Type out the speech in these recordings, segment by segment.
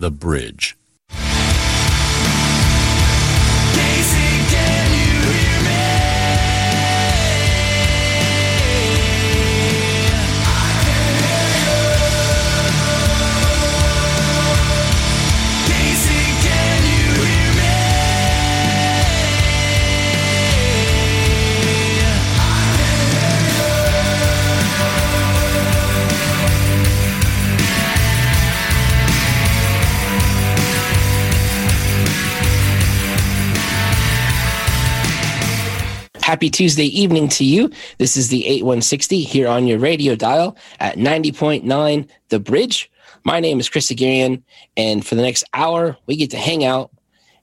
The Bridge. Happy Tuesday evening to you. This is the 8160 here on your radio dial at 90.9 The Bridge. My name is Chris Haghirian, and for the next hour, we get to hang out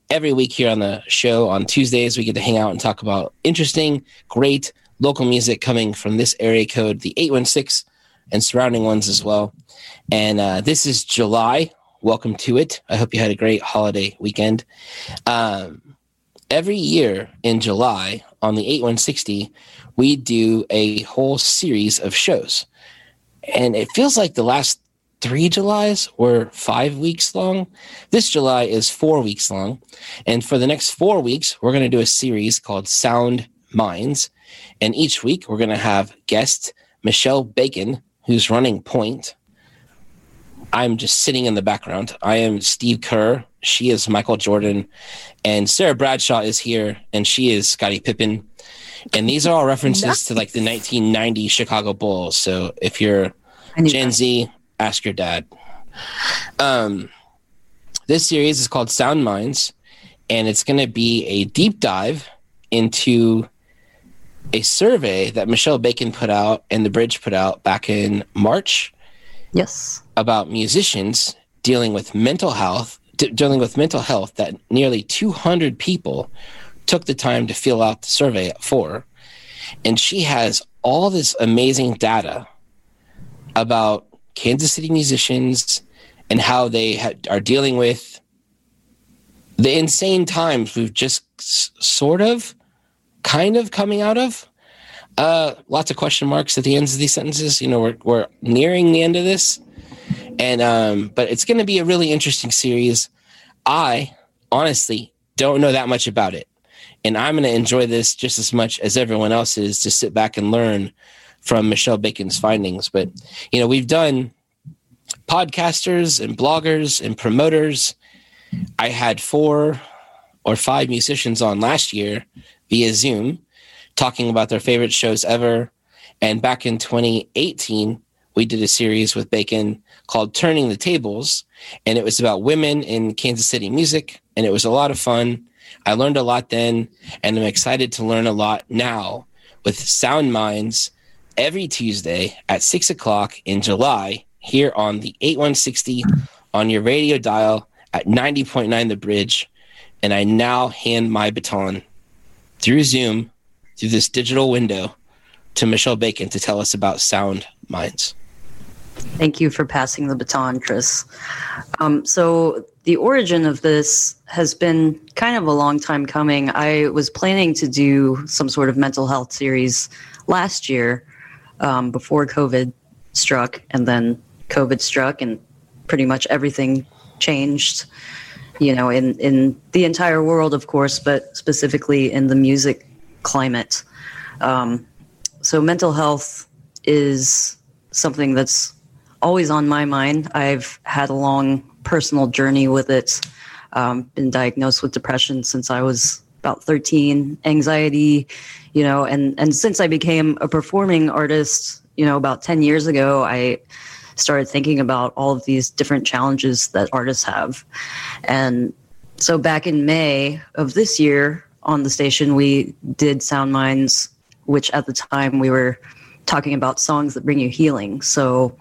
every week here on the show. On Tuesdays, we get to hang out and talk about interesting, great local music coming from this area code, the 816, and surrounding ones as well. And uh, this is July. Welcome to it. I hope you had a great holiday weekend. Um, every year in July on the 8160, we do a whole series of shows. And it feels like the last three Julys were five weeks long. This July is four weeks long. And for the next four weeks, we're going to do a series called Sound Minds. And each week, we're going to have guest Michelle Bacon, who's running point. I'm just sitting in the background. I am Steve Kerr. She is Michael Jordan. And Sarah Bradshaw is here, and she is Scottie Pippen. And these are all references nice. to like the 1990 Chicago Bulls. So if you're Gen Z, ask your dad. Um, this series is called Sound Minds, and it's going to be a deep dive into a survey that Michelle Bacon put out and the Bridge put out back in March. Yes. About musicians dealing with mental health d- dealing with mental health that nearly 200 people took the time to fill out the survey for. And she has all this amazing data about Kansas City musicians and how they ha- are dealing with the insane times we've just s- sort of, kind of coming out of. Uh, lots of question marks at the ends of these sentences. You know, we're, we're nearing the end of this and um, but it's going to be a really interesting series. I honestly don't know that much about it, and I'm going to enjoy this just as much as everyone else is to sit back and learn from Michelle Bacon's findings. But you know, we've done podcasters and bloggers and promoters. I had four or five musicians on last year via Zoom talking about their favorite shows ever. And back in 2018, we did a series with Bacon called Turning the Tables, and it was about women in Kansas City music, and it was a lot of fun. I learned a lot then, and I'm excited to learn a lot now with Sound Minds every Tuesday at six o'clock in July here on the 8160 on your radio dial at 90.9 The Bridge. And I now hand my baton through Zoom, through this digital window, to Michelle Bacon to tell us about Sound Minds. Thank you for passing the baton, Chris. Um, so, the origin of this has been kind of a long time coming. I was planning to do some sort of mental health series last year um, before COVID struck, and then COVID struck, and pretty much everything changed. You know, in in the entire world, of course, but specifically in the music climate. Um, so, mental health is something that's always on my mind. I've had a long personal journey with it. Um, been diagnosed with depression since I was about 13, anxiety, you know, and, and since I became a performing artist, you know, about 10 years ago, I started thinking about all of these different challenges that artists have. And so back in May of this year on the station, we did Sound Minds, which at the time we were talking about songs that bring you healing. So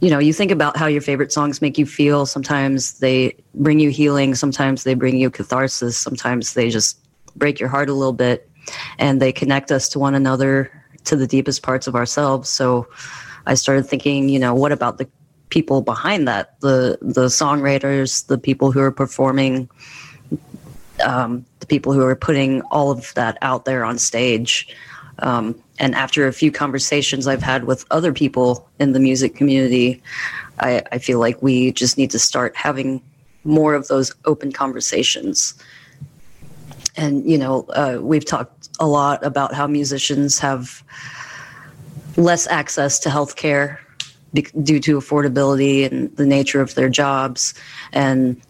you know, you think about how your favorite songs make you feel. Sometimes they bring you healing, sometimes they bring you catharsis, sometimes they just break your heart a little bit and they connect us to one another to the deepest parts of ourselves. So I started thinking, you know, what about the people behind that? The the songwriters, the people who are performing, um, the people who are putting all of that out there on stage. Um, and after a few conversations I've had with other people in the music community, I, I feel like we just need to start having more of those open conversations. And, you know, uh, we've talked a lot about how musicians have less access to health care due to affordability and the nature of their jobs. And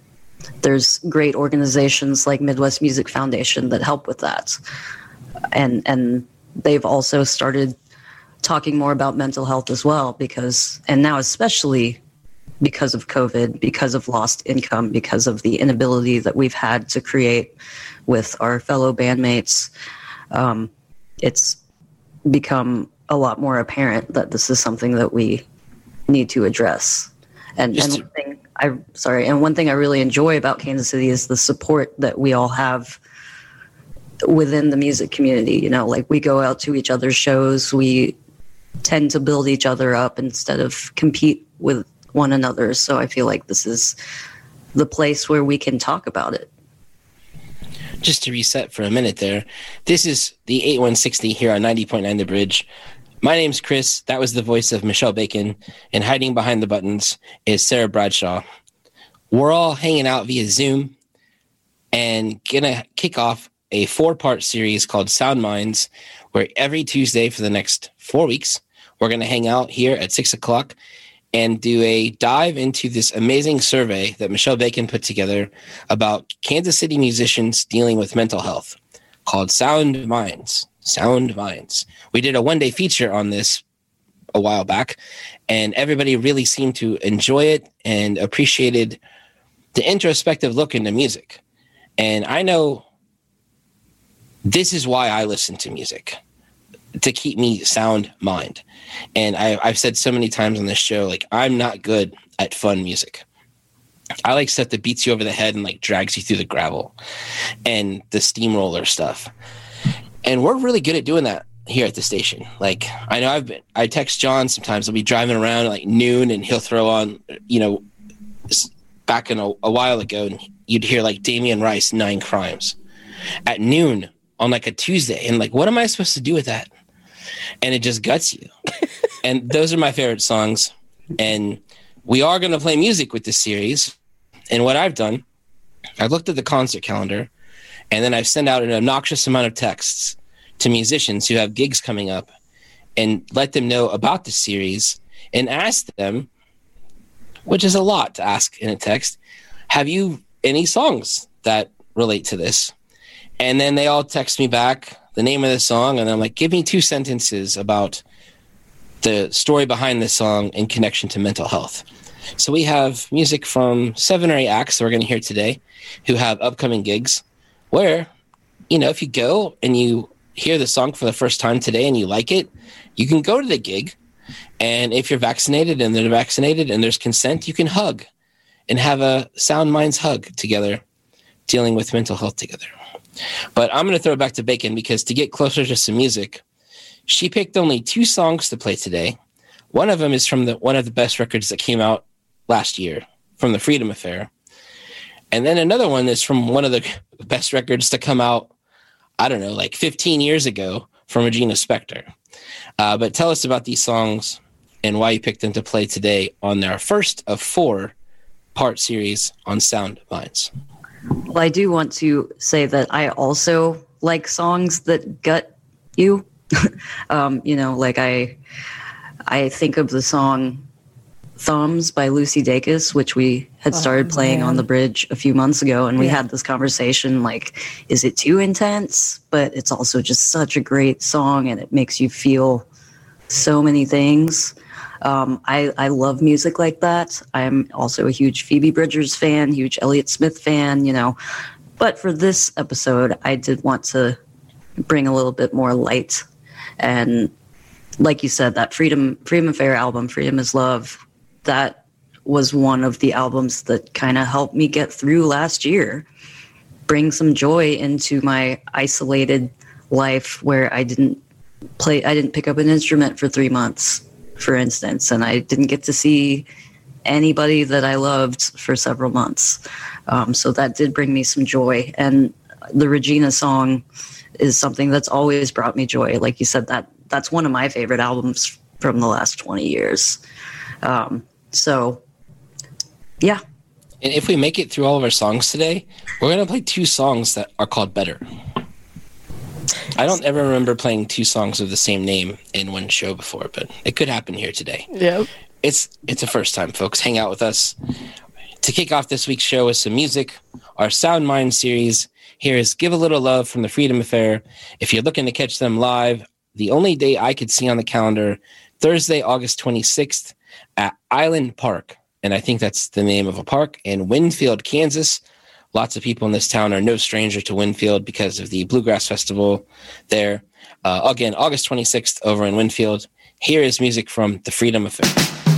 there's great organizations like Midwest Music Foundation that help with that. And, and they've also started talking more about mental health as well because, and now especially because of COVID, because of lost income, because of the inability that we've had to create with our fellow bandmates, um, it's become a lot more apparent that this is something that we need to address. And, and one thing I sorry, and one thing I really enjoy about Kansas City is the support that we all have within the music community. You know, like we go out to each other's shows, we tend to build each other up instead of compete with one another. So I feel like this is the place where we can talk about it. Just to reset for a minute there, this is the 8160 here on 90.9 The Bridge. My name's Chris. That was the voice of Michelle Bacon. And hiding behind the buttons is Sarah Bradshaw. We're all hanging out via Zoom and gonna kick off a four part series called Sound Minds, where every Tuesday for the next four weeks, we're gonna hang out here at six o'clock and do a dive into this amazing survey that Michelle Bacon put together about Kansas City musicians dealing with mental health called Sound Minds. Sound Minds. We did a one day feature on this a while back, and everybody really seemed to enjoy it and appreciated the introspective look into music. And I know this is why I listen to music to keep me sound mind. And I, I've said so many times on this show, like I'm not good at fun music. I like stuff that beats you over the head and like drags you through the gravel and the steamroller stuff. And we're really good at doing that here at the station. Like I know I've been I text John sometimes I'll be driving around like noon and he'll throw on you know back in a, a while ago and you'd hear like Damien Rice nine crimes at noon on like a Tuesday and like what am I supposed to do with that? and it just guts you. and those are my favorite songs. And we are going to play music with this series. And what I've done, I've looked at the concert calendar and then I've sent out an obnoxious amount of texts to musicians who have gigs coming up and let them know about the series and ask them, which is a lot to ask in a text, have you any songs that relate to this? And then they all text me back the name of the song, and I'm like, give me two sentences about the story behind this song in connection to mental health. So we have music from seven or eight acts that we're going to hear today who have upcoming gigs where, you know, if you go and you hear the song for the first time today and you like it, you can go to the gig. And if you're vaccinated and they're vaccinated and there's consent, you can hug and have a sound minds hug together, dealing with mental health together. But I'm going to throw it back to Bacon because to get closer to some music, she picked only two songs to play today. One of them is from the one of the best records that came out last year from the Freedom Affair. And then another one is from one of the best records to come out, I don't know, like 15 years ago from Regina Spektor. Uh, but tell us about these songs and why you picked them to play today on their first of four part series on Sound Minds. Well, I do want to say that I also like songs that gut you. um, you know, like I, I think of the song "Thumbs" by Lucy Dacus, which we had oh, started oh, playing on the bridge a few months ago, and we yeah. had this conversation like, is it too intense? But it's also just such a great song, and it makes you feel so many things. Um, I, I love music like that. I'm also a huge Phoebe Bridgers fan, huge Elliott Smith fan, you know. But for this episode, I did want to bring a little bit more light. And like you said, that Freedom Freedom Affair album, Freedom is Love, that was one of the albums that kind of helped me get through last year, bring some joy into my isolated life where I didn't play I didn't pick up an instrument for 3 months for instance, and I didn't get to see anybody that I loved for several months. Um, so that did bring me some joy. And the Regina song is something that's always brought me joy. Like you said, that that's one of my favorite albums from the last 20 years. Um, so, yeah. And if we make it through all of our songs today, we're going to play two songs that are called Better. I don't ever remember playing two songs of the same name in one show before, but it could happen here today. Yep. It's it's a first time, folks. Hang out with us. To kick off this week's show with some music, our Sound Mind series. Here is Give a Little Love from the Freedom Affair. If you're looking to catch them live, the only day I could see on the calendar, Thursday, August 26th at Island Park. And I think that's the name of a park in Winfield, Kansas. Lots of people in this town are no stranger to Winfield because of the Bluegrass Festival there. Uh, again, August 26th over in Winfield. Here is music from the Freedom Affair.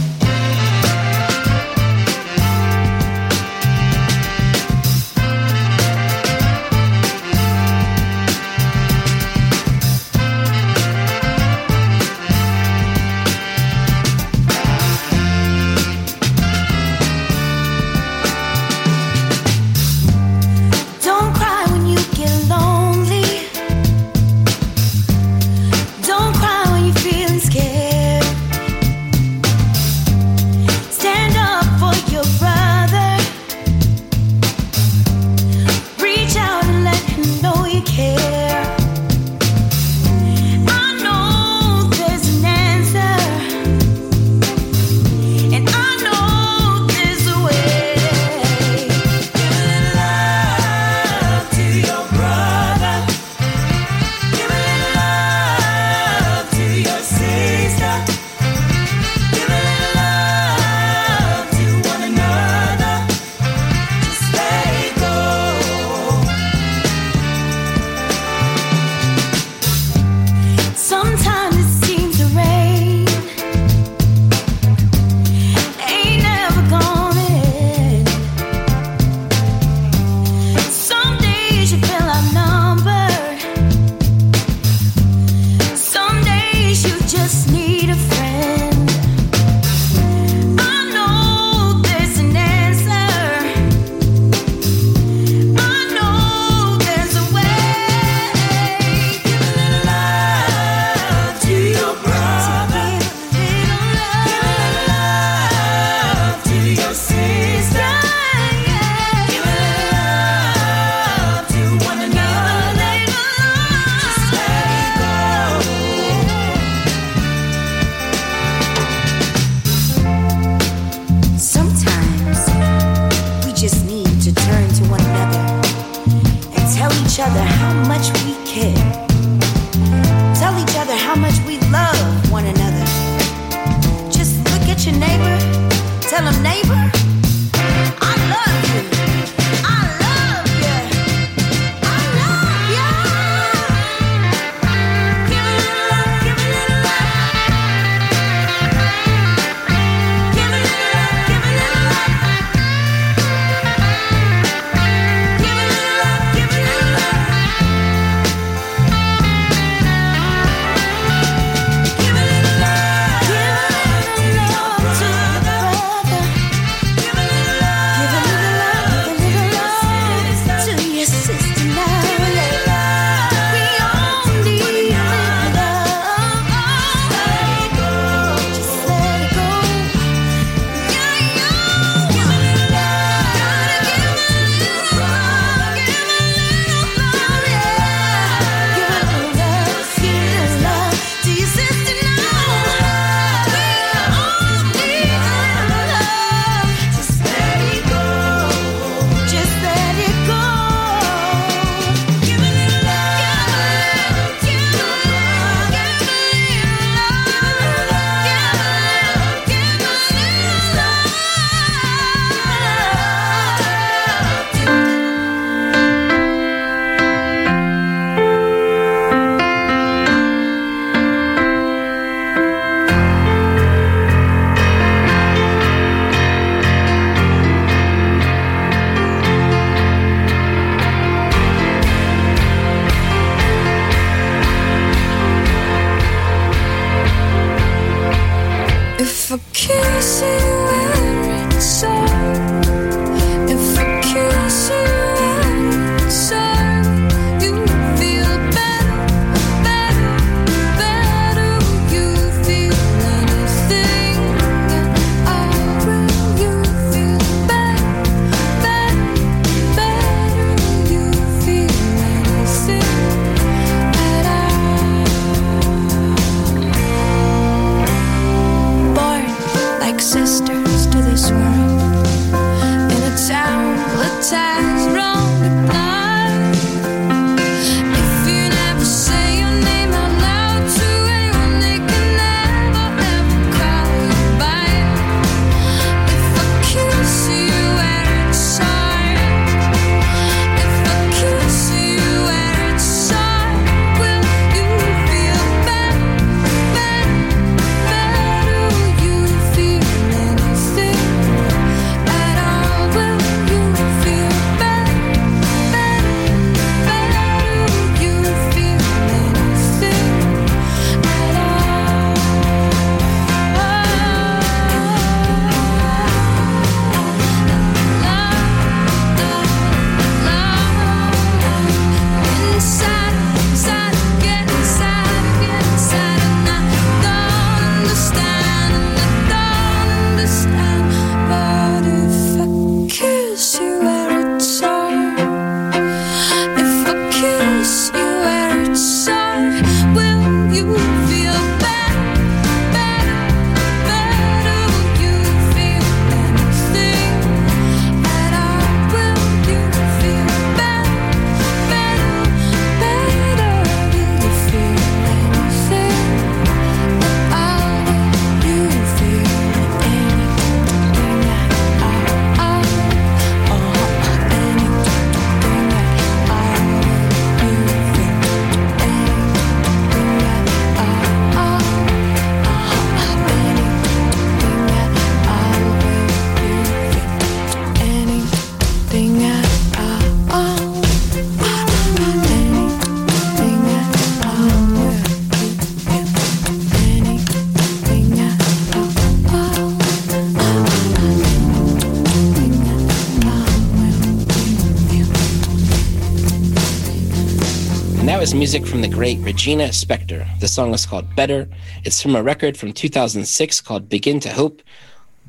Was music from the great Regina Spektor. The song is called Better. It's from a record from 2006 called Begin to Hope.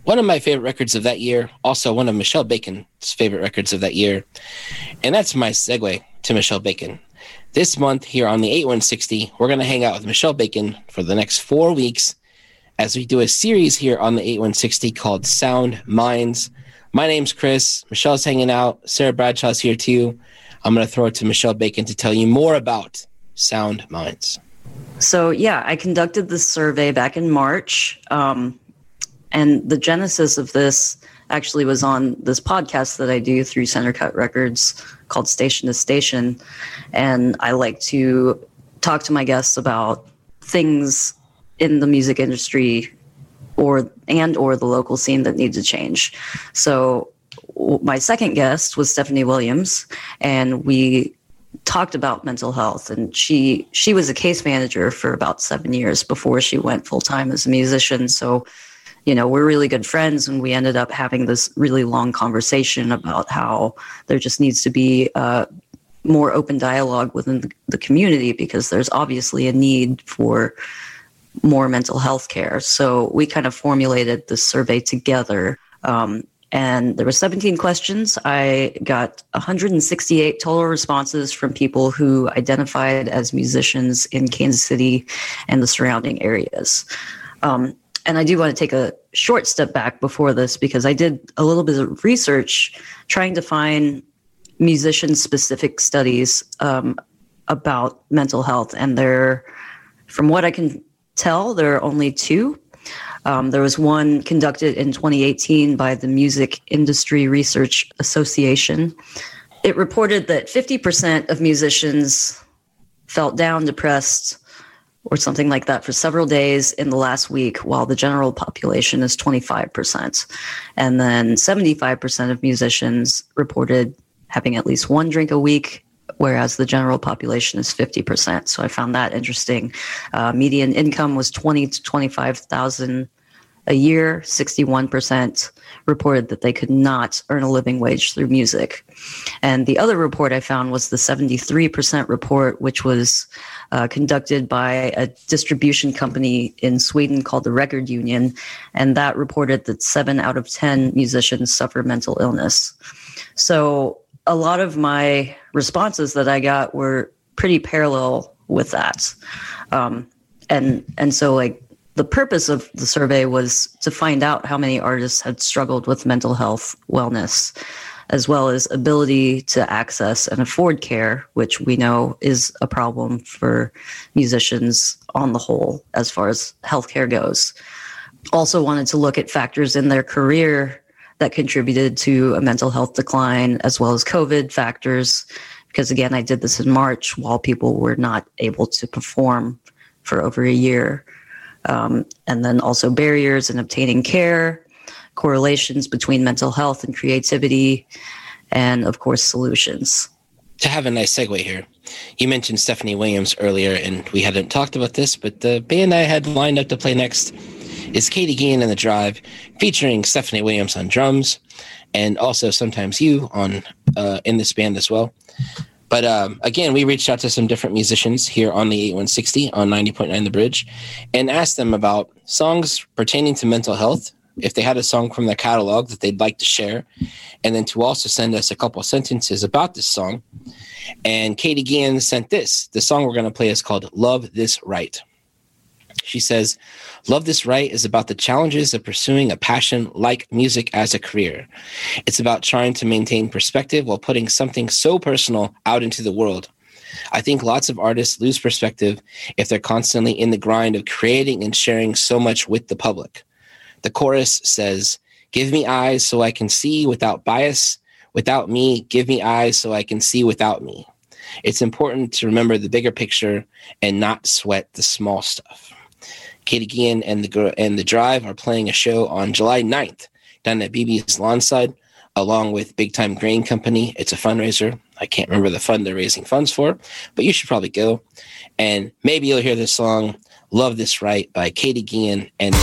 One of my favorite records of that year, also one of Michelle Bacon's favorite records of that year. And that's my segue to Michelle Bacon. This month here on the 8160, we're going to hang out with Michelle Bacon for the next four weeks as we do a series here on the 8160 called Sound Minds. My name's Chris. Michelle's hanging out. Sarah Bradshaw's here too. I'm going to throw it to Michelle Bacon to tell you more about Sound Minds. So, yeah, I conducted this survey back in March. Um, and the genesis of this actually was on this podcast that I do through Center Cut Records called Station to Station. And I like to talk to my guests about things in the music industry or and or the local scene that need to change. So my second guest was Stephanie Williams, and we talked about mental health. And she she was a case manager for about seven years before she went full time as a musician. So, you know, we're really good friends, and we ended up having this really long conversation about how there just needs to be. Uh, more open dialogue within the, community because there's obviously a need for more mental health care. So we kind of formulated the survey together. Um, and there were 17 questions. I got 168 total responses from people who identified as musicians in Kansas City and the surrounding areas. Um, and I do want to take a short step back before this because I did a little bit of research trying to find musician specific studies um, about mental health. And there, from what I can tell, there are only two. Um, there was one conducted in 2018 by the Music Industry Research Association. It reported that 50% of musicians felt down, depressed, or something like that for several days in the last week, while the general population is 25%. And then 75% of musicians reported having at least one drink a week whereas the general population is 50%. So I found that interesting. Uh, median income was 20 to 25,000 a year. 61% reported that they could not earn a living wage through music. And the other report I found was the 73% report, which was uh, conducted by a distribution company in Sweden called the Record Union. And that reported that seven out of 10 musicians suffer mental illness. So a lot of my responses that I got were pretty parallel with that. Um, and and so like the purpose of the survey was to find out how many artists had struggled with mental health wellness as well as ability to access and afford care which we know is a problem for musicians on the whole as far as healthcare goes also wanted to look at factors in their career that contributed to a mental health decline, as well as COVID factors. Because again, I did this in March while people were not able to perform for over a year. Um, and then also barriers in obtaining care, correlations between mental health and creativity, and of course, solutions. To have a nice segue here, you mentioned Stephanie Williams earlier, and we hadn't talked about this, but the band I had lined up to play next is Katy Guillen in the Drive, featuring Stephanie Williams on drums, and also sometimes you on uh, in this band as well. But um, again, we reached out to some different musicians here on the 8160 on 90.9 The Bridge and asked them about songs pertaining to mental health, if they had a song from their catalog that they'd like to share, and then to also send us a couple sentences about this song. And Katy Guillen sent this. The song we're going to play is called Love This Right. She says, Love This Right is about the challenges of pursuing a passion like music as a career. It's about trying to maintain perspective while putting something so personal out into the world. I think lots of artists lose perspective if they're constantly in the grind of creating and sharing so much with the public. The chorus says, Give me eyes so I can see without bias. Without me, give me eyes so I can see without me. It's important to remember the bigger picture and not sweat the small stuff. Katy Guillen and the and the Drive are playing a show on July 9th down at BB's Lawnside, along with Big Time Grain Company. It's a fundraiser. I can't remember the fund they're raising funds for, but you should probably go. And maybe you'll hear this song, Love This Right by Katy Guillen and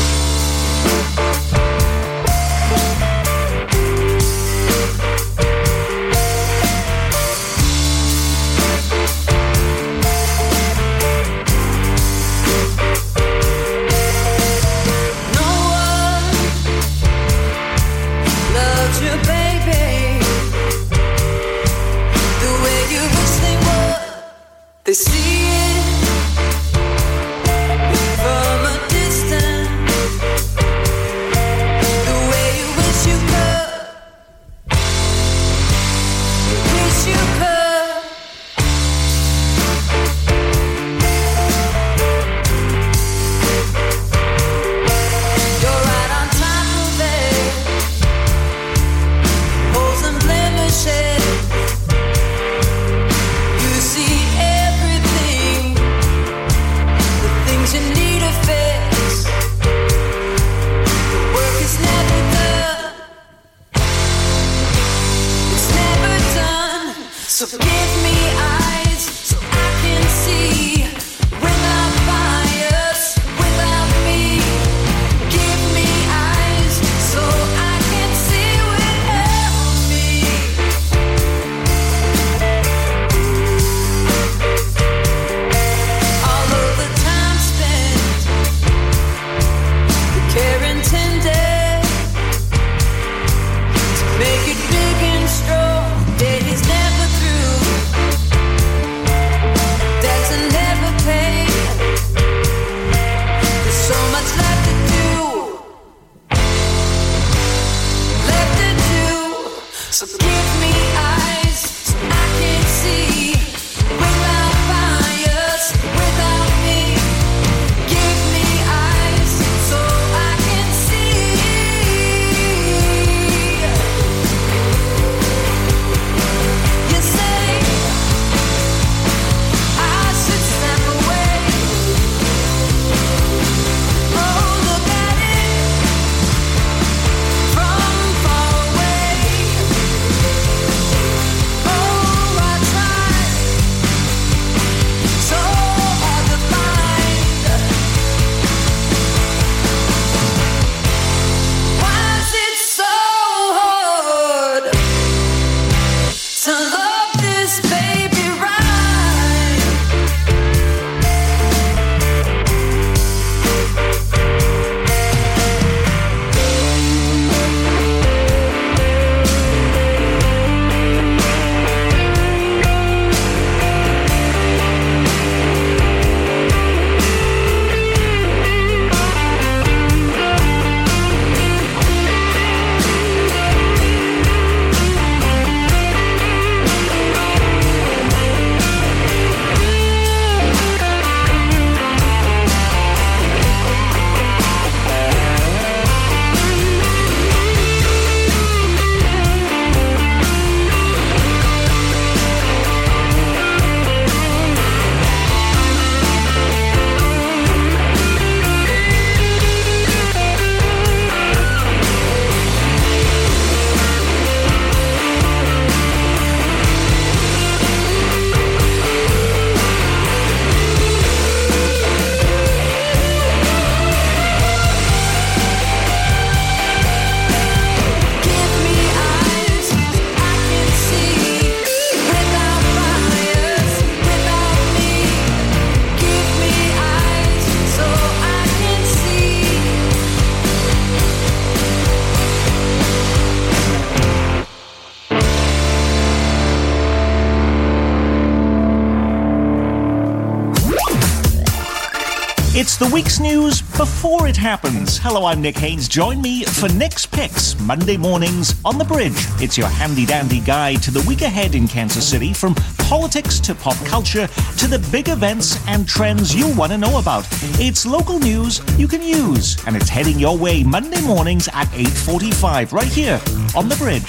Hello, I'm Nick Haynes. Join me for Nick's Picks, Monday mornings on The Bridge. It's your handy dandy guide to the week ahead in Kansas City, from politics to pop culture to the big events and trends you'll want to know about. It's local news you can use, and it's heading your way Monday mornings at 8.45 right here on The Bridge.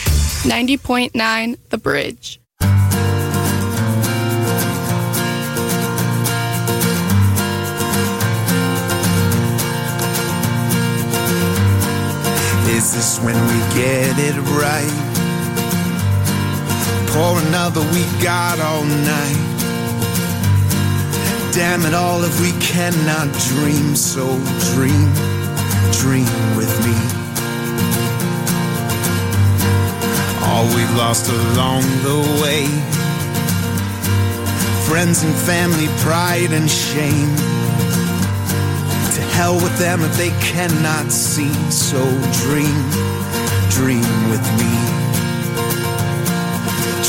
90.9 The Bridge. Is this when we get it right? Pour another we got all night. Damn it all if we cannot dream, so dream, dream with me. All we've lost along the way friends and family, pride and shame hell with them if they cannot see. So dream, dream with me.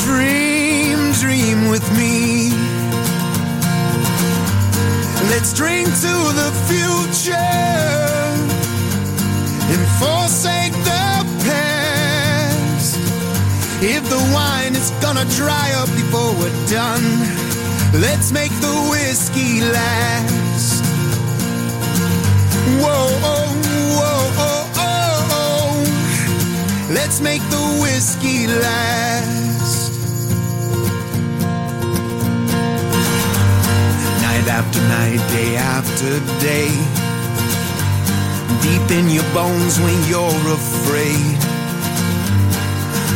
Dream, dream with me. Let's drink to the future and forsake the past. If the wine is gonna dry up before we're done. Let's make the whiskey last. Whoa, oh, oh, oh, oh. Let's make the whiskey last. Night after night, day after day. Deep in your bones when you're afraid.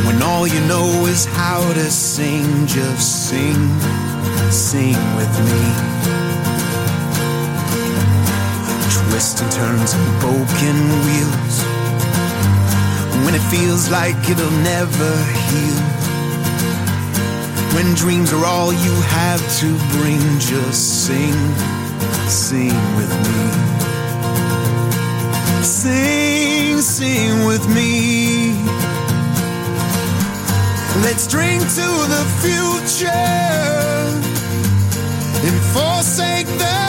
When all you know is how to sing, just sing, sing with me. Twists and turns and broken wheels. When it feels like it'll never heal. When dreams are all you have to bring, just sing, sing with me. Sing, sing with me. Let's drink to the future and forsake the.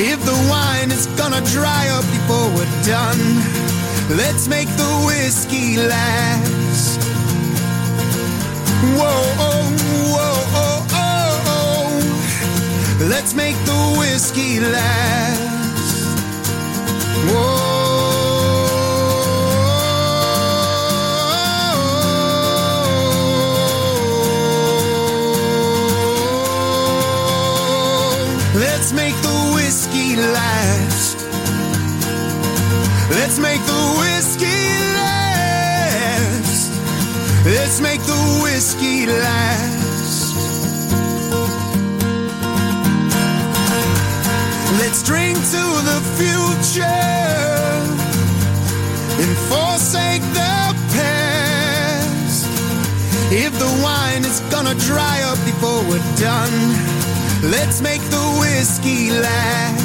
If the wine is gonna dry up before we're done, let's make the whiskey last. Whoa, oh, whoa, oh, oh, oh. Let's make the whiskey last. Whoa. Let's make the whiskey last. Let's make the whiskey last. Let's drink to the future and forsake the past. If the wine is gonna dry up before we're done. Let's make the whiskey last.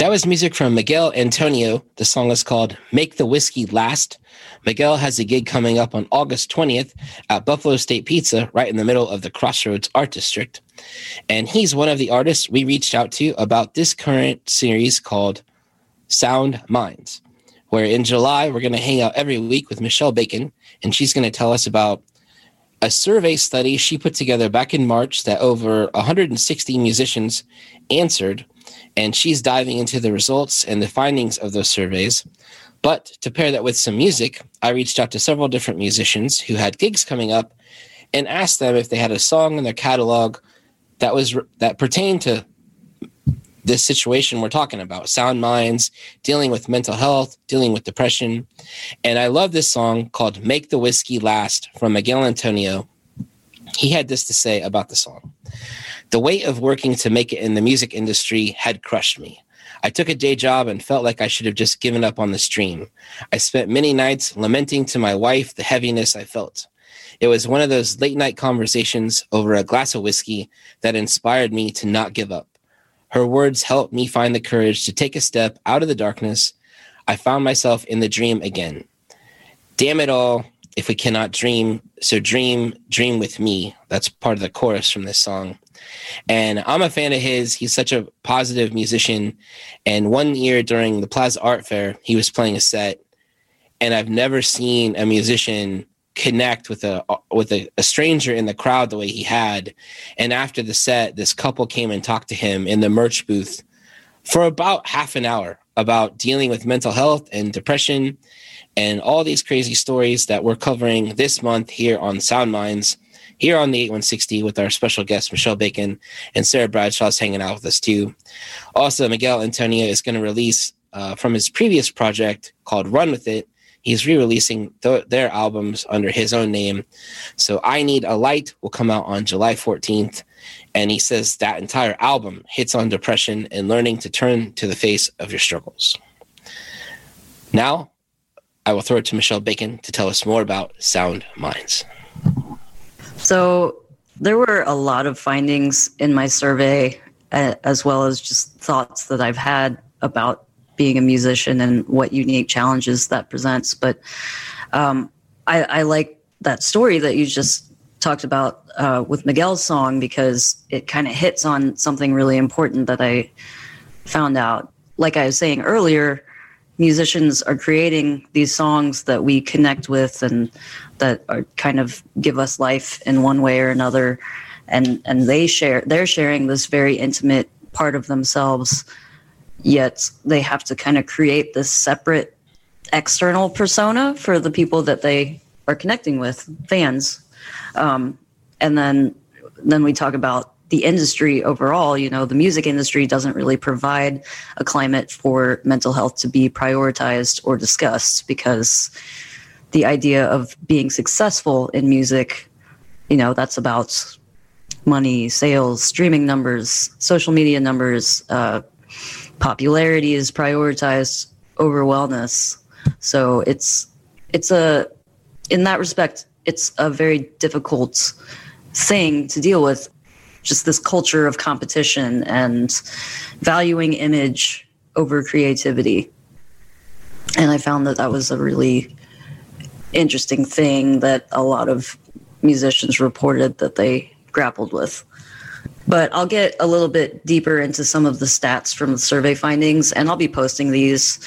That was music from Miguel Antonio. The song is called Make the Whiskey Last. Miguel has a gig coming up on August 20th at Buffalo State Pizza, right in the middle of the Crossroads Art District. And he's one of the artists we reached out to about this current series called Sound Minds, where in July we're going to hang out every week with Michelle Bacon, and she's going to tell us about a survey study she put together back in March that over 160 musicians answered, and she's diving into the results and the findings of those surveys. But to pair that with some music, I reached out to several different musicians who had gigs coming up and asked them if they had a song in their catalog that was that pertained to this situation we're talking about sound minds, dealing with mental health, dealing with depression. And I love this song called Make the Whiskey Last from Miguel Antonio. He had this to say about the song The weight of working to make it in the music industry had crushed me. I took a day job and felt like I should have just given up on the dream. I spent many nights lamenting to my wife the heaviness I felt. It was one of those late night conversations over a glass of whiskey that inspired me to not give up. Her words helped me find the courage to take a step out of the darkness. I found myself in the dream again. Damn it all, if we cannot dream, so dream, dream with me. That's part of the chorus from this song. And I'm a fan of his. He's such a positive musician. And one year during the Plaza Art Fair, he was playing a set. And I've never seen a musician connect with a with a, a, stranger in the crowd the way he had. And after the set this couple came and talked to him in the merch booth for about half an hour about dealing with mental health and depression and all these crazy stories that we're covering this month here on sound minds here on the 8160 with our special guest michelle bacon and sarah bradshaw's hanging out with us too. Also miguel antonio is going to release uh, from his previous project called run with it he's re-releasing th- their albums under his own name. So I Need a Light will come out on July 14th. And he says that entire album hits on depression and learning to turn to the face of your struggles. Now, I will throw it to Michelle Bacon to tell us more about Sound Minds. So, there were a lot of findings in my survey, as well as just thoughts that I've had about being a musician and what unique challenges that presents. But um, I, I like that story that you just talked about uh, with Miguel's song because it kind of hits on something really important that I found out. Like I was saying earlier, musicians are creating these songs that we connect with and that are kind of give us life in one way or another and and they share they're sharing this very intimate part of themselves yet they have to kind of create this separate external persona for the people that they are connecting with fans. Um, and then then we talk about the industry overall, you know, the music industry doesn't really provide a climate for mental health to be prioritized or discussed because the idea of being successful in music, you know, that's about money, sales, streaming numbers, social media numbers, uh, popularity is prioritized over wellness. So it's it's a in that respect, it's a very difficult thing to deal with just this culture of competition and valuing image over creativity. And I found that that was a really interesting thing that a lot of musicians reported that they grappled with. But I'll get a little bit deeper into some of the stats from the survey findings, and I'll be posting these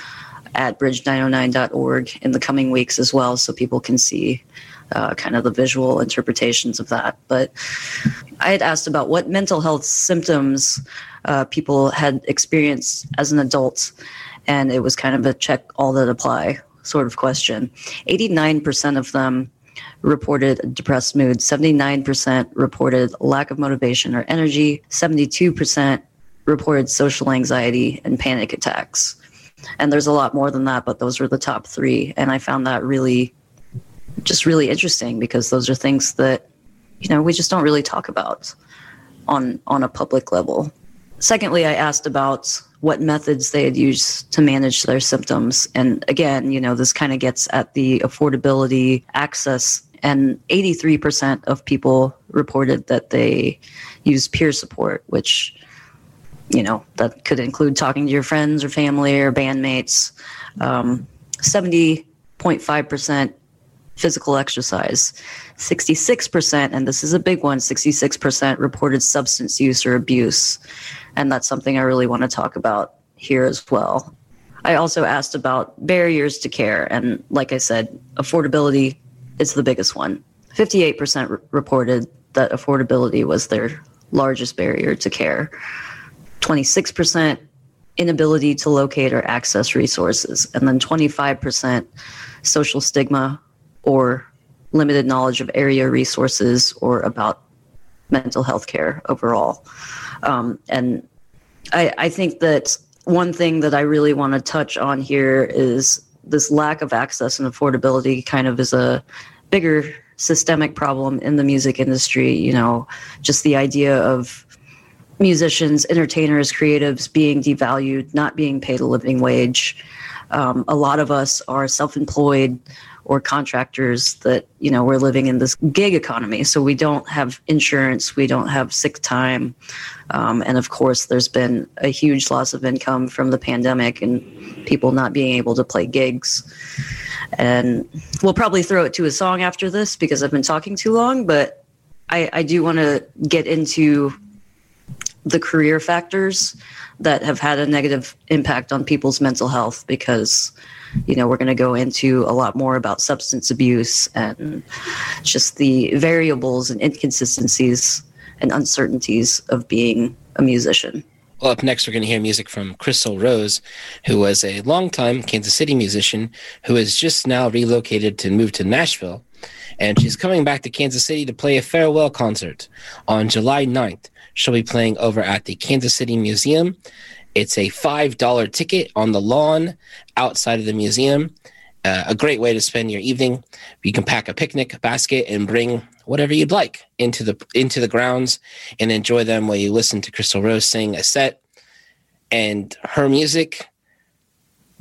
at bridge909.org in the coming weeks as well so people can see uh, kind of the visual interpretations of that. But I had asked about what mental health symptoms uh, people had experienced as an adult, and it was kind of a check all that apply sort of question. 89% of them reported depressed mood, 79% reported lack of motivation or energy, 72% reported social anxiety and panic attacks. And there's a lot more than that, but those were the top three. And I found that really just really interesting because those are things that you know we just don't really talk about on on a public level. Secondly, I asked about what methods they had used to manage their symptoms, and again, you know, this kind of gets at the affordability, access, and 83% of people reported that they use peer support, which you know that could include talking to your friends or family or bandmates. Um, 70.5% physical exercise. 66%, and this is a big one, 66% reported substance use or abuse. And that's something I really want to talk about here as well. I also asked about barriers to care. And like I said, affordability is the biggest one. 58% re- reported that affordability was their largest barrier to care. 26% inability to locate or access resources. And then 25% social stigma or limited knowledge of area resources or about mental health care overall. Um, and I, I think that one thing that I really want to touch on here is this lack of access and affordability kind of is a bigger systemic problem in the music industry. You know, just the idea of musicians, entertainers, creatives being devalued, not being paid a living wage. Um, a lot of us are self employed or contractors that you know we're living in this gig economy. So we don't have insurance we don't have sick time. Um, and of course there's been a huge loss of income from the pandemic and people not being able to play gigs. And we'll probably throw it to a song after this because i've been talking too long but i, I do want to get into the career factors that have had a negative impact on people's mental health because you know, we're going to go into a lot more about substance abuse and just the variables and inconsistencies and uncertainties of being a musician. Well, up next, we're going to hear music from Crystal Rose, who was a longtime Kansas City musician who has just now relocated to move to Nashville. And she's coming back to Kansas City to play a farewell concert on July 9th. She'll be playing over at the Kansas City Museum it's a $5 ticket on the lawn outside of the museum. Uh, a great way to spend your evening. You can pack a picnic basket and bring whatever you'd like into the into the grounds and enjoy them while you listen to Crystal Rose sing a set. And her music,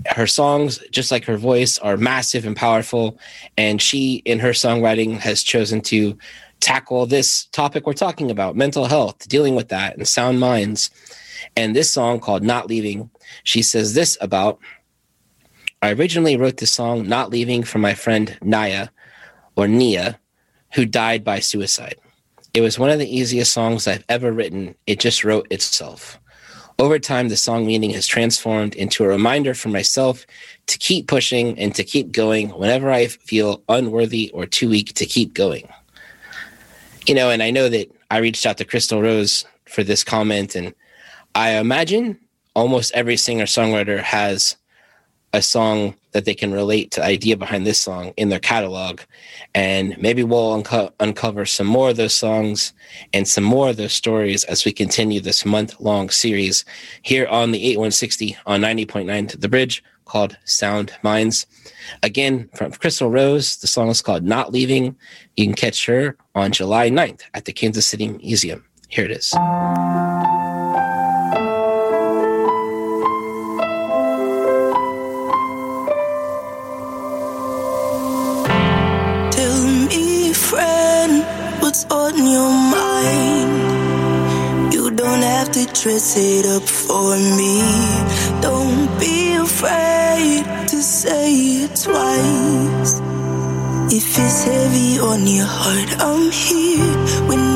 her songs, just like her voice, are massive and powerful. And she, in her songwriting, has chosen to tackle this topic we're talking about mental health, dealing with that, and sound minds and this song called Not Leaving, she says this about I originally wrote this song Not Leaving for my friend Naya or Nia, who died by suicide. It was one of the easiest songs I've ever written. It just wrote itself. Over time, the song meaning has transformed into a reminder for myself to keep pushing and to keep going whenever I feel unworthy or too weak to keep going. You know, and I know that I reached out to Crystal Rose for this comment, and I imagine almost every singer songwriter has a song that they can relate to the idea behind this song in their catalog. And maybe we'll unco- uncover some more of those songs and some more of those stories as we continue this month long series here on the 8160 on 90.9 to the bridge called Sound Minds. Again, from Crystal Rose, the song is called Not Leaving. You can catch her on July 9th at the Kansas City Museum. Here it is. Tell me, friend, what's on your mind? You don't have to dress it up for me. Don't be afraid say it twice. If it's heavy on your heart, I'm here when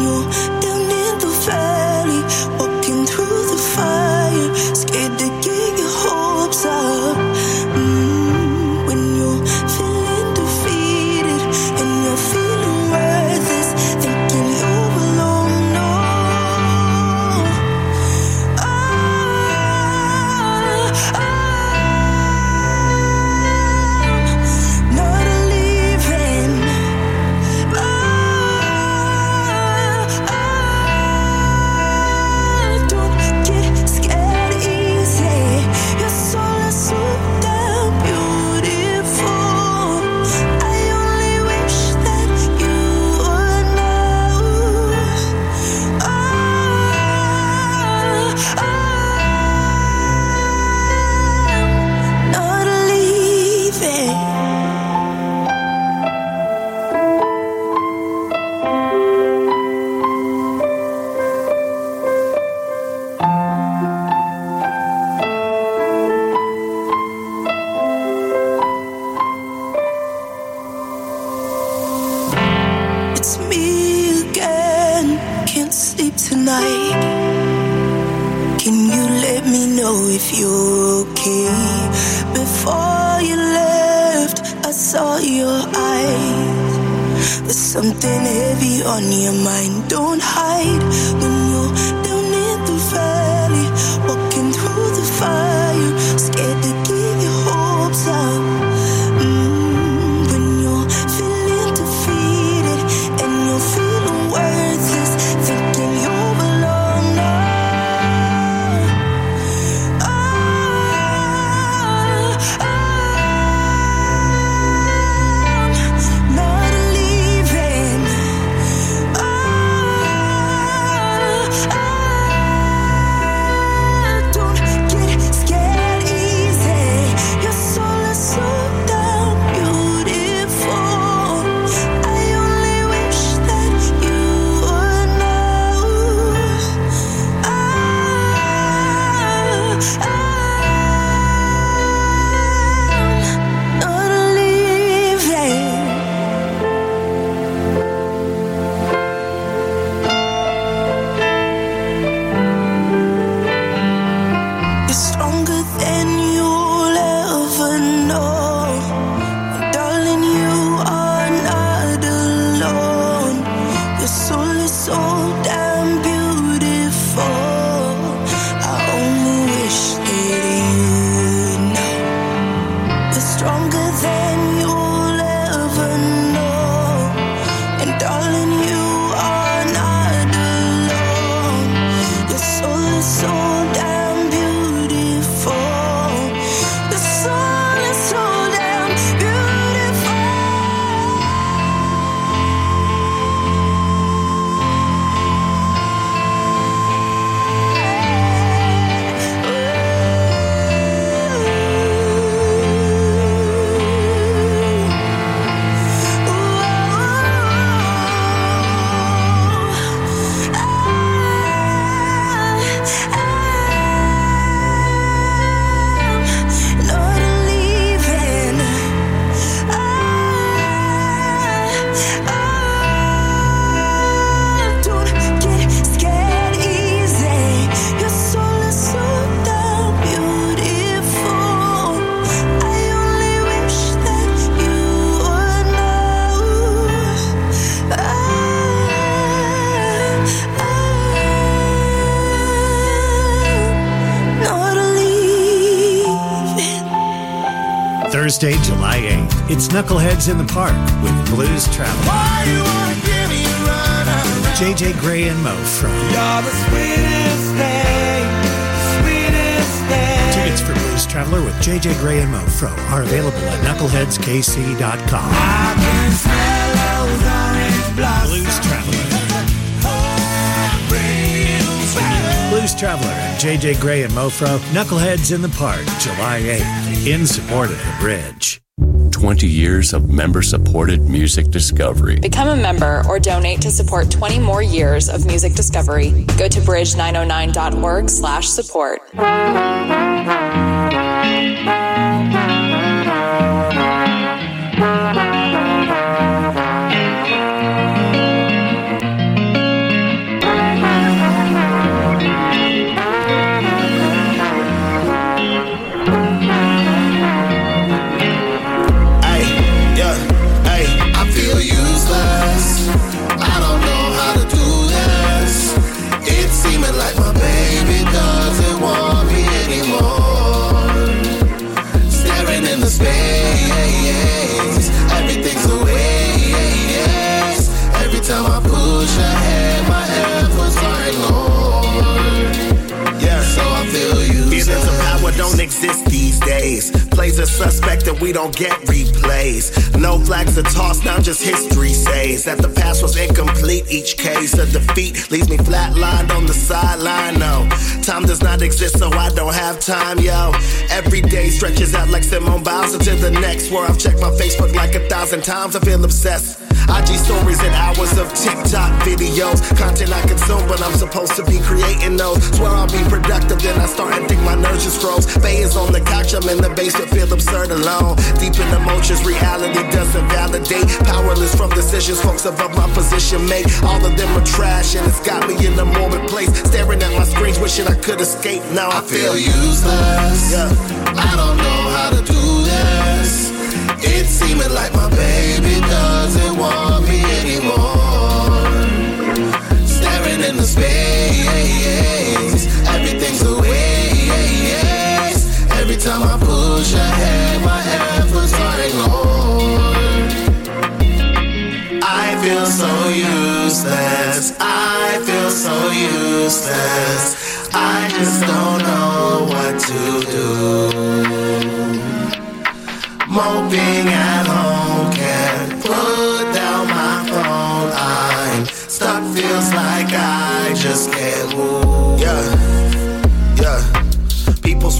Knuckleheads in the Park with Blues Traveler. JJ Grey and Mo from. Tickets for Blues Traveler with JJ Grey and Mofro are available at knuckleheadskc.com. Blues Traveler. Blues Traveler and JJ Grey and Mofro, Knuckleheads in the Park, July 8th, in support of the bridge. 20 years of member supported music discovery. Become a member or donate to support 20 more years of music discovery. Go to bridge909.org defeat leaves me flatlined on the sideline. No, time does not exist, so I don't have time, yo. Every day stretches out like Simone Biles until the next. Where I've checked my Facebook like a thousand times, I feel obsessed. IG stories and hours of TikTok videos. Content I consume, but I'm supposed to be creating those. Swear I'll be productive, then I start and think my nerves just froze. Faye is on the couch, I'm in the basement, feel absurd alone. Deep in emotions, reality doesn't validate. Powerless from decisions folks above my position make. All of them are trash, and it's got me in a morbid place. Staring at my screens, wishing I could escape. Now I, I feel, feel useless. Yeah. I don't know It's seeming like my baby doesn't want me anymore. Staring in the space, everything's a waste. Every time I push ahead, my efforts are ignored. I feel so useless. I feel so useless. I just don't know what to do. Moping at home, can't put down my phone. I'm stuck, feels like I just can't move.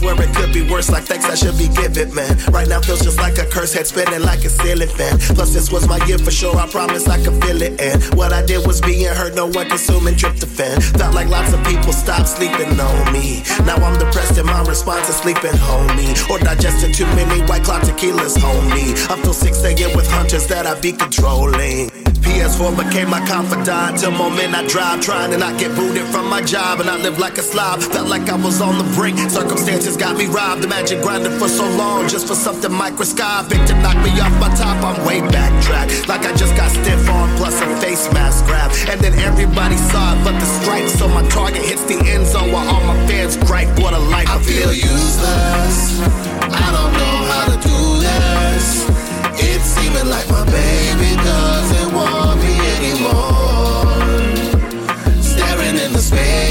Swear it could be worse, like thanks I should be giving, man. Right now feels just like a curse, head spinning like a ceiling fan. Plus, this was my year for sure, I promise I could feel it. And what I did was being hurt, no one consuming drip tryptophan. Felt like lots of people stopped sleeping on me. Now I'm depressed, and my response is sleeping, homie. Or digesting too many white cloud tequilas, homie. Up till 6 a.m. with hunters that I be controlling. PS4 became my confidant. Till moment I drive, trying to not get booted from my job. And I live like a slob. Felt like I was on the brink. Circumstances got me robbed. Imagine grinding for so long just for something microscopic to knock me off my top. I'm way backtracked. Like I just got stiff on, plus a face mask grab. And then everybody saw it, but the strike. So my target hits the end zone while all my fans gripe. What a life I feel useless. I don't know how to do this. It's seeming like my baby doesn't want space,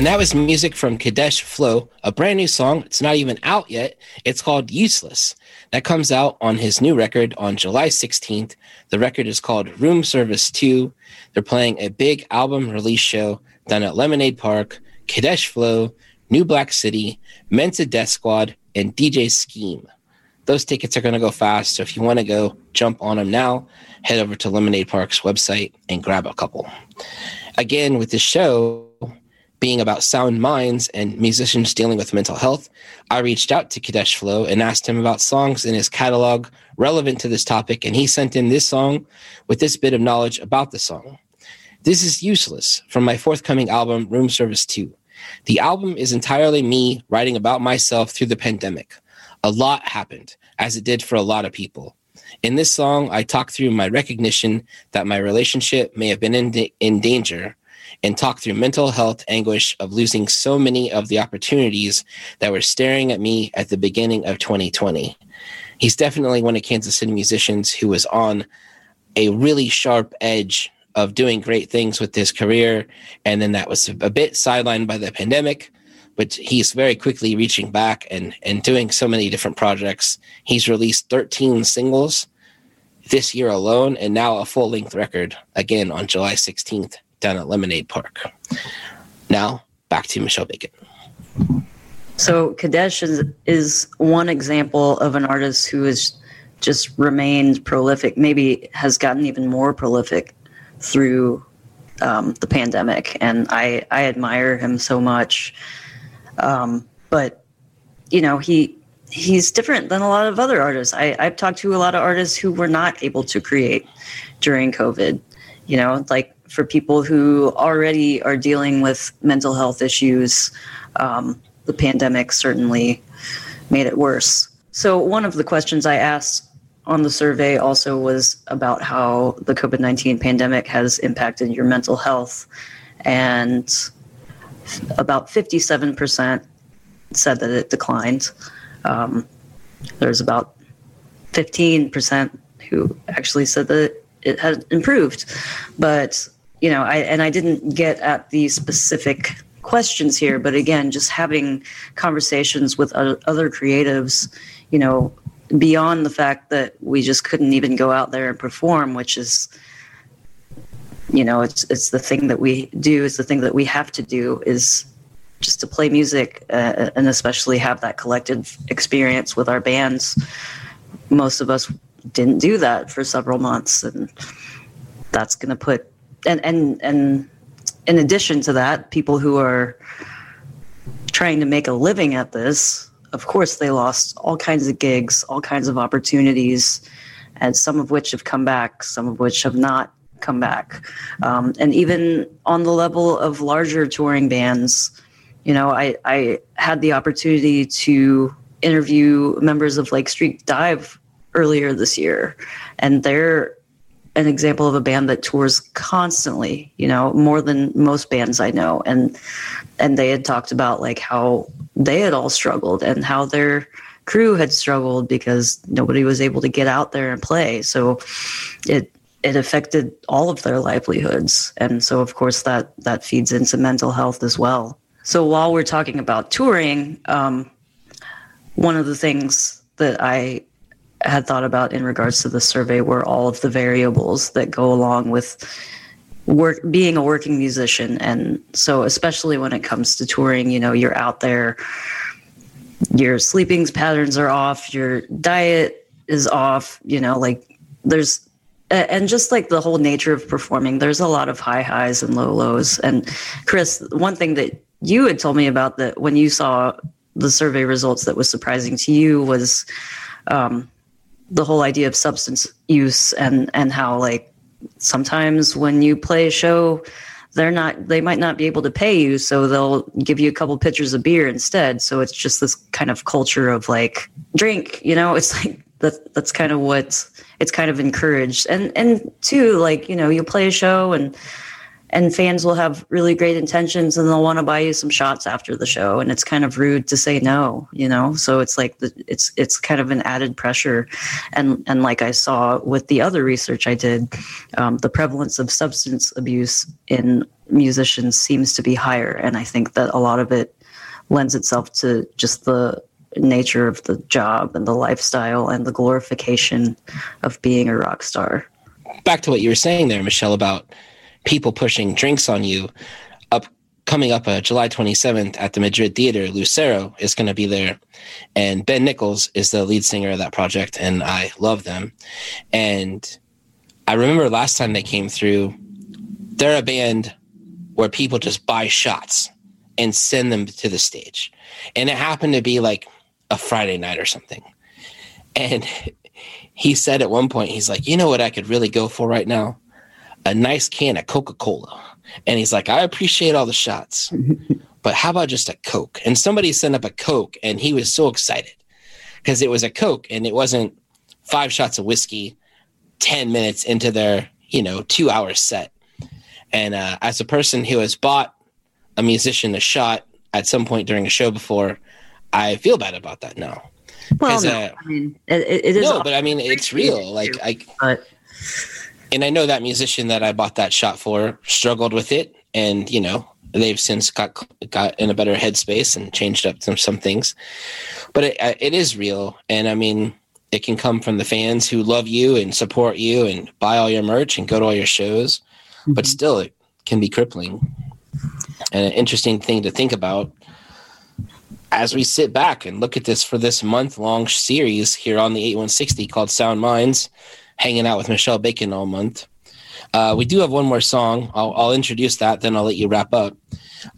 And that was music from Kadesh Flow, a brand new song. It's not even out yet. It's called Useless. That comes out on his new record on July 16th. The record is called Room Service 2. They're playing a big album release show down at Lemonade Park. Kadesh Flow, New Black City, Mensa Death Squad, and DJ Scheme. Those tickets are going to go fast, so if you want to go jump on them now, head over to Lemonade Park's website and grab a couple. Again, with this show being about sound minds and musicians dealing with mental health, I reached out to Kadesh Flow and asked him about songs in his catalog relevant to this topic, and he sent in this song with this bit of knowledge about the song. This is Useless from my forthcoming album, Room Service 2. The album is entirely me writing about myself through the pandemic. A lot happened, as it did for a lot of people. In this song, I talk through my recognition that my relationship may have been in, da- in danger and talk through mental health anguish of losing so many of the opportunities that were staring at me at the beginning of 2020. He's definitely one of Kansas City musicians who was on a really sharp edge of doing great things with his career. And then that was a bit sidelined by the pandemic, but he's very quickly reaching back and, and doing so many different projects. He's released 13 singles this year alone, and now a full length record again on July 16th down at Lemonade Park. Now, back to Michelle Bacon. So Kadesh is, is one example of an artist who has just remained prolific, maybe has gotten even more prolific through um, the pandemic. And I, I admire him so much. Um, but, you know, he, he's different than a lot of other artists. I, I've talked to a lot of artists who were not able to create during COVID. You know, like for people who already are dealing with mental health issues, um, the pandemic certainly made it worse. So, one of the questions I asked on the survey also was about how the COVID 19 pandemic has impacted your mental health. And about 57% said that it declined. Um, there's about 15% who actually said that it had improved. But, you know, I, and I didn't get at the specific questions here, but again, just having conversations with other creatives, you know, beyond the fact that we just couldn't even go out there and perform, which is, you know, it's it's the thing that we do, is the thing that we have to do, is just to play music uh, and especially have that collective experience with our bands. Most of us didn't do that for several months, and that's going to put and and and in addition to that, people who are trying to make a living at this of course, they lost all kinds of gigs, all kinds of opportunities, and some of which have come back, some of which have not come back. Um, and even on the level of larger touring bands, you know, I, I had the opportunity to interview members of Lake Street Dive earlier this year, and they're an example of a band that tours constantly, you know, more than most bands I know. And and they had talked about like how they had all struggled and how their crew had struggled because nobody was able to get out there and play. So it it affected all of their livelihoods. And so of course that that feeds into mental health as well. So while we're talking about touring, um, one of the things that I had thought about in regards to the survey were all of the variables that go along with work being a working musician. And so especially when it comes to touring you know you're out there your sleeping patterns are off your diet is off you know like there's and just like the whole nature of performing there's a lot of high highs and low lows. And chris one thing that you had told me about that when you saw the survey results that was surprising to you was um, the whole idea of substance use and and how like sometimes when you play a show they're not they might not be able to pay you so they'll give you a couple pitchers of beer instead. So it's just this kind of culture of like drink you know? It's like that that's kind of what it's kind of encouraged. And and two like you know you play a show and and fans will have really great intentions and they'll want to buy you some shots after the show and it's kind of rude to say no you know? So it's like the, it's it's kind of an added pressure and and like i saw with the other research i did um, the prevalence of substance abuse in musicians seems to be higher and i think that a lot of it lends itself to just the nature of the job and the lifestyle and the glorification of being a rock star. Back to what you were saying there michelle about people pushing drinks on you. A coming up uh, July 27th at the Madrid Theater, Lucero is going to be there. And Ben Nichols is the lead singer of that project, and I love them. And I remember last time they came through, they're a band where people just buy shots and send them to the stage. And it happened to be like a Friday night or something. And he said at one point, he's like, you know what I could really go for right now? A nice can of Coca Cola. And he's like, I appreciate all the shots, but how about just a Coke? And somebody sent up a Coke, and he was so excited because it was a Coke and it wasn't five shots of whiskey 10 minutes into their, you know, two hour set. And uh, as a person who has bought a musician a shot at some point during a show before, I feel bad about that now. Well, no, uh, I mean, it, it is. No, but I mean, it's real. Like, I, but and I know that musician that I bought that shot for struggled with it, and you know they've since got got in a better headspace and changed up some some things. But it, it is real, and I mean it can come from the fans who love you and support you and buy all your merch and go to all your shows. Mm-hmm. But still, it can be crippling and an interesting thing to think about as we sit back and look at this for this month long series here on the 8160 called Sound Minds hanging out with Michelle Bacon all month. Uh, we do have one more song. I'll, I'll, introduce that, then I'll let you wrap up.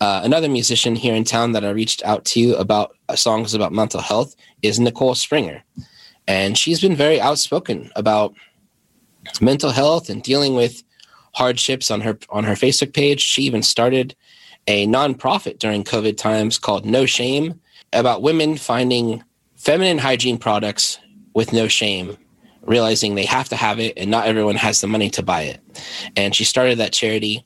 Uh, another musician here in town that I reached out to about uh, songs about mental health is Nicole Springer. And she's been very outspoken about mental health and dealing with hardships on her on her Facebook page. She even started a nonprofit during COVID times called No Shame about women finding feminine hygiene products with no shame realizing they have to have it and not everyone has the money to buy it. And she started that charity.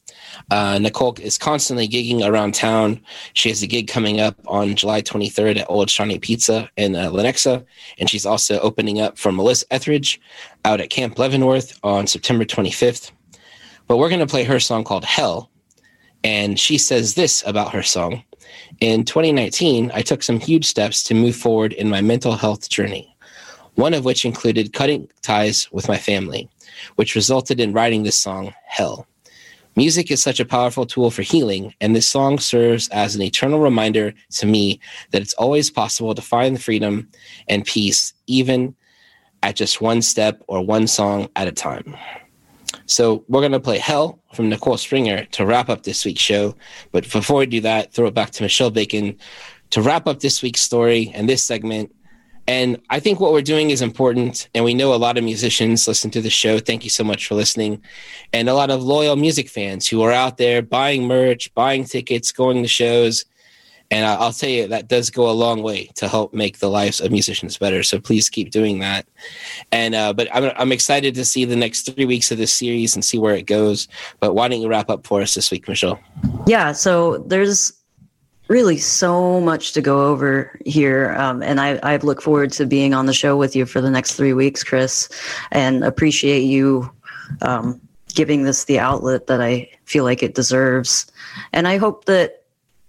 Uh, Nicole is constantly gigging around town. She has a gig coming up on July 23rd at Old Shawnee Pizza in uh, Lenexa. And she's also opening up for Melissa Etheridge out at Camp Leavenworth on September 25th. But we're going to play her song called Hell. And she says this about her song. In 2019, I took some huge steps to move forward in my mental health journey one of which included cutting ties with my family, which resulted in writing this song, Hell. Music is such a powerful tool for healing, and this song serves as an eternal reminder to me that it's always possible to find freedom and peace, even at just one step or one song at a time. So we're going to play Hell from Nicole Springer to wrap up this week's show. But before we do that, throw it back to Michelle Bacon to wrap up this week's story and this segment and I think what we're doing is important. And we know a lot of musicians listen to the show. Thank you so much for listening. And a lot of loyal music fans who are out there buying merch, buying tickets, going to shows. And I'll tell you, that does go a long way to help make the lives of musicians better. So please keep doing that. And, uh, but I'm, I'm excited to see the next three weeks of this series and see where it goes. But why don't you wrap up for us this week, Michelle? Yeah. So there's really so much to go over here. Um, and I, I look forward to being on the show with you for the next three weeks, Chris, and appreciate you um, giving this the outlet that I feel like it deserves. And I hope that,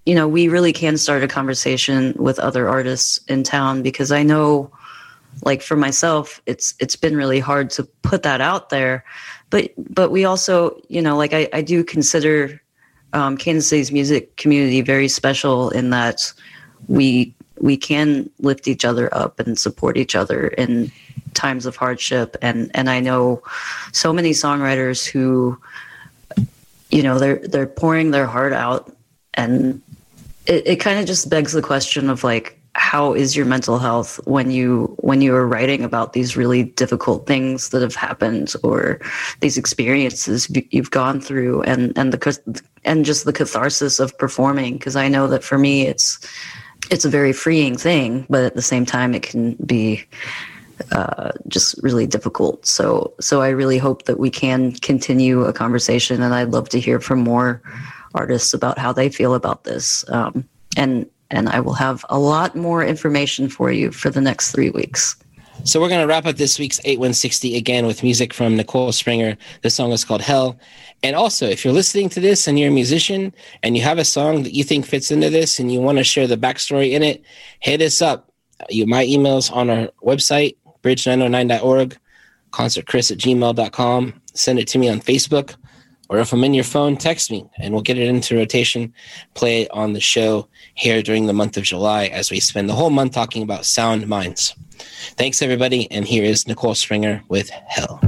you know, we really can start a conversation with other artists in town because I know like for myself it's it's been really hard to put that out there but but we also you know like i, I do consider um, Kansas City's music community very special in that we we can lift each other up and support each other in times of hardship. And and I know so many songwriters who you know they're they're pouring their heart out and it, it kind of just begs the question of like how is your mental health when you when you are writing about these really difficult things that have happened or these experiences you've gone through and and the and just the catharsis of performing? Because I know that for me it's it's a very freeing thing but at the same time it can be uh, just really difficult. So so I really hope that we can continue a conversation and I'd love to hear from more artists about how they feel about this um, and and I will have a lot more information for you for the next three weeks. So we're going to wrap up this week's 8160 again with music from Nicole Springer. The song is called Hell. And also, if you're listening to this and you're a musician and you have a song that you think fits into this and you want to share the backstory in it, hit us up. You, my email's on our website, bridge909.org, concertchris at gmail.com. Send it to me on Facebook or if I'm in your phone, text me and we'll get it into rotation, play it on the show here during the month of July as we spend the whole month talking about sound minds. Thanks, everybody. And here is Nicole Springer with Hell.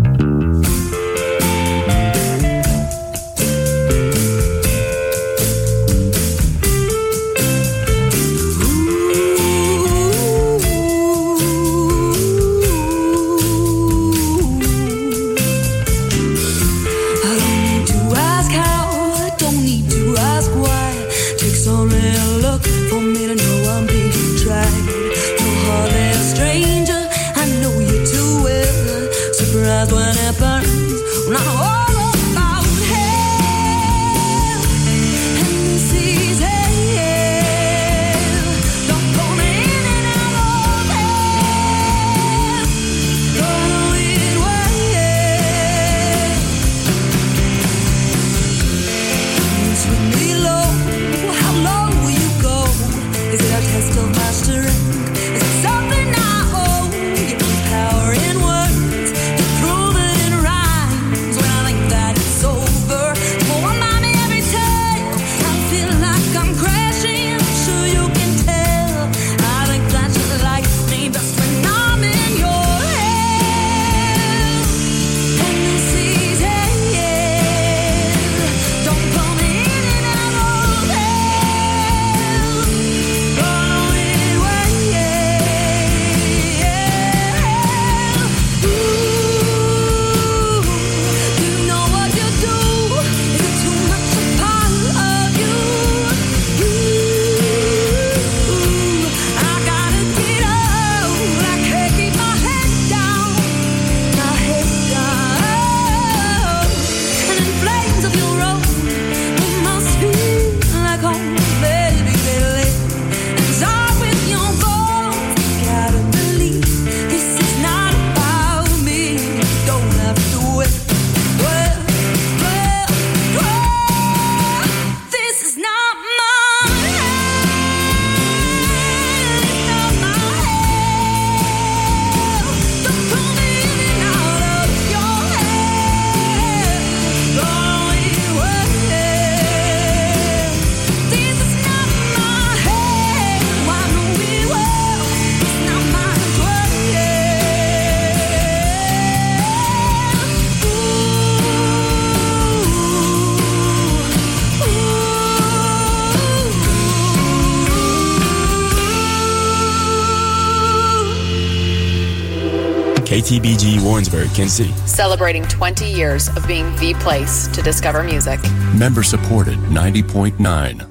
KTBG Warrensburg, City. Celebrating 20 years of being the place to discover music. Member supported 90.9.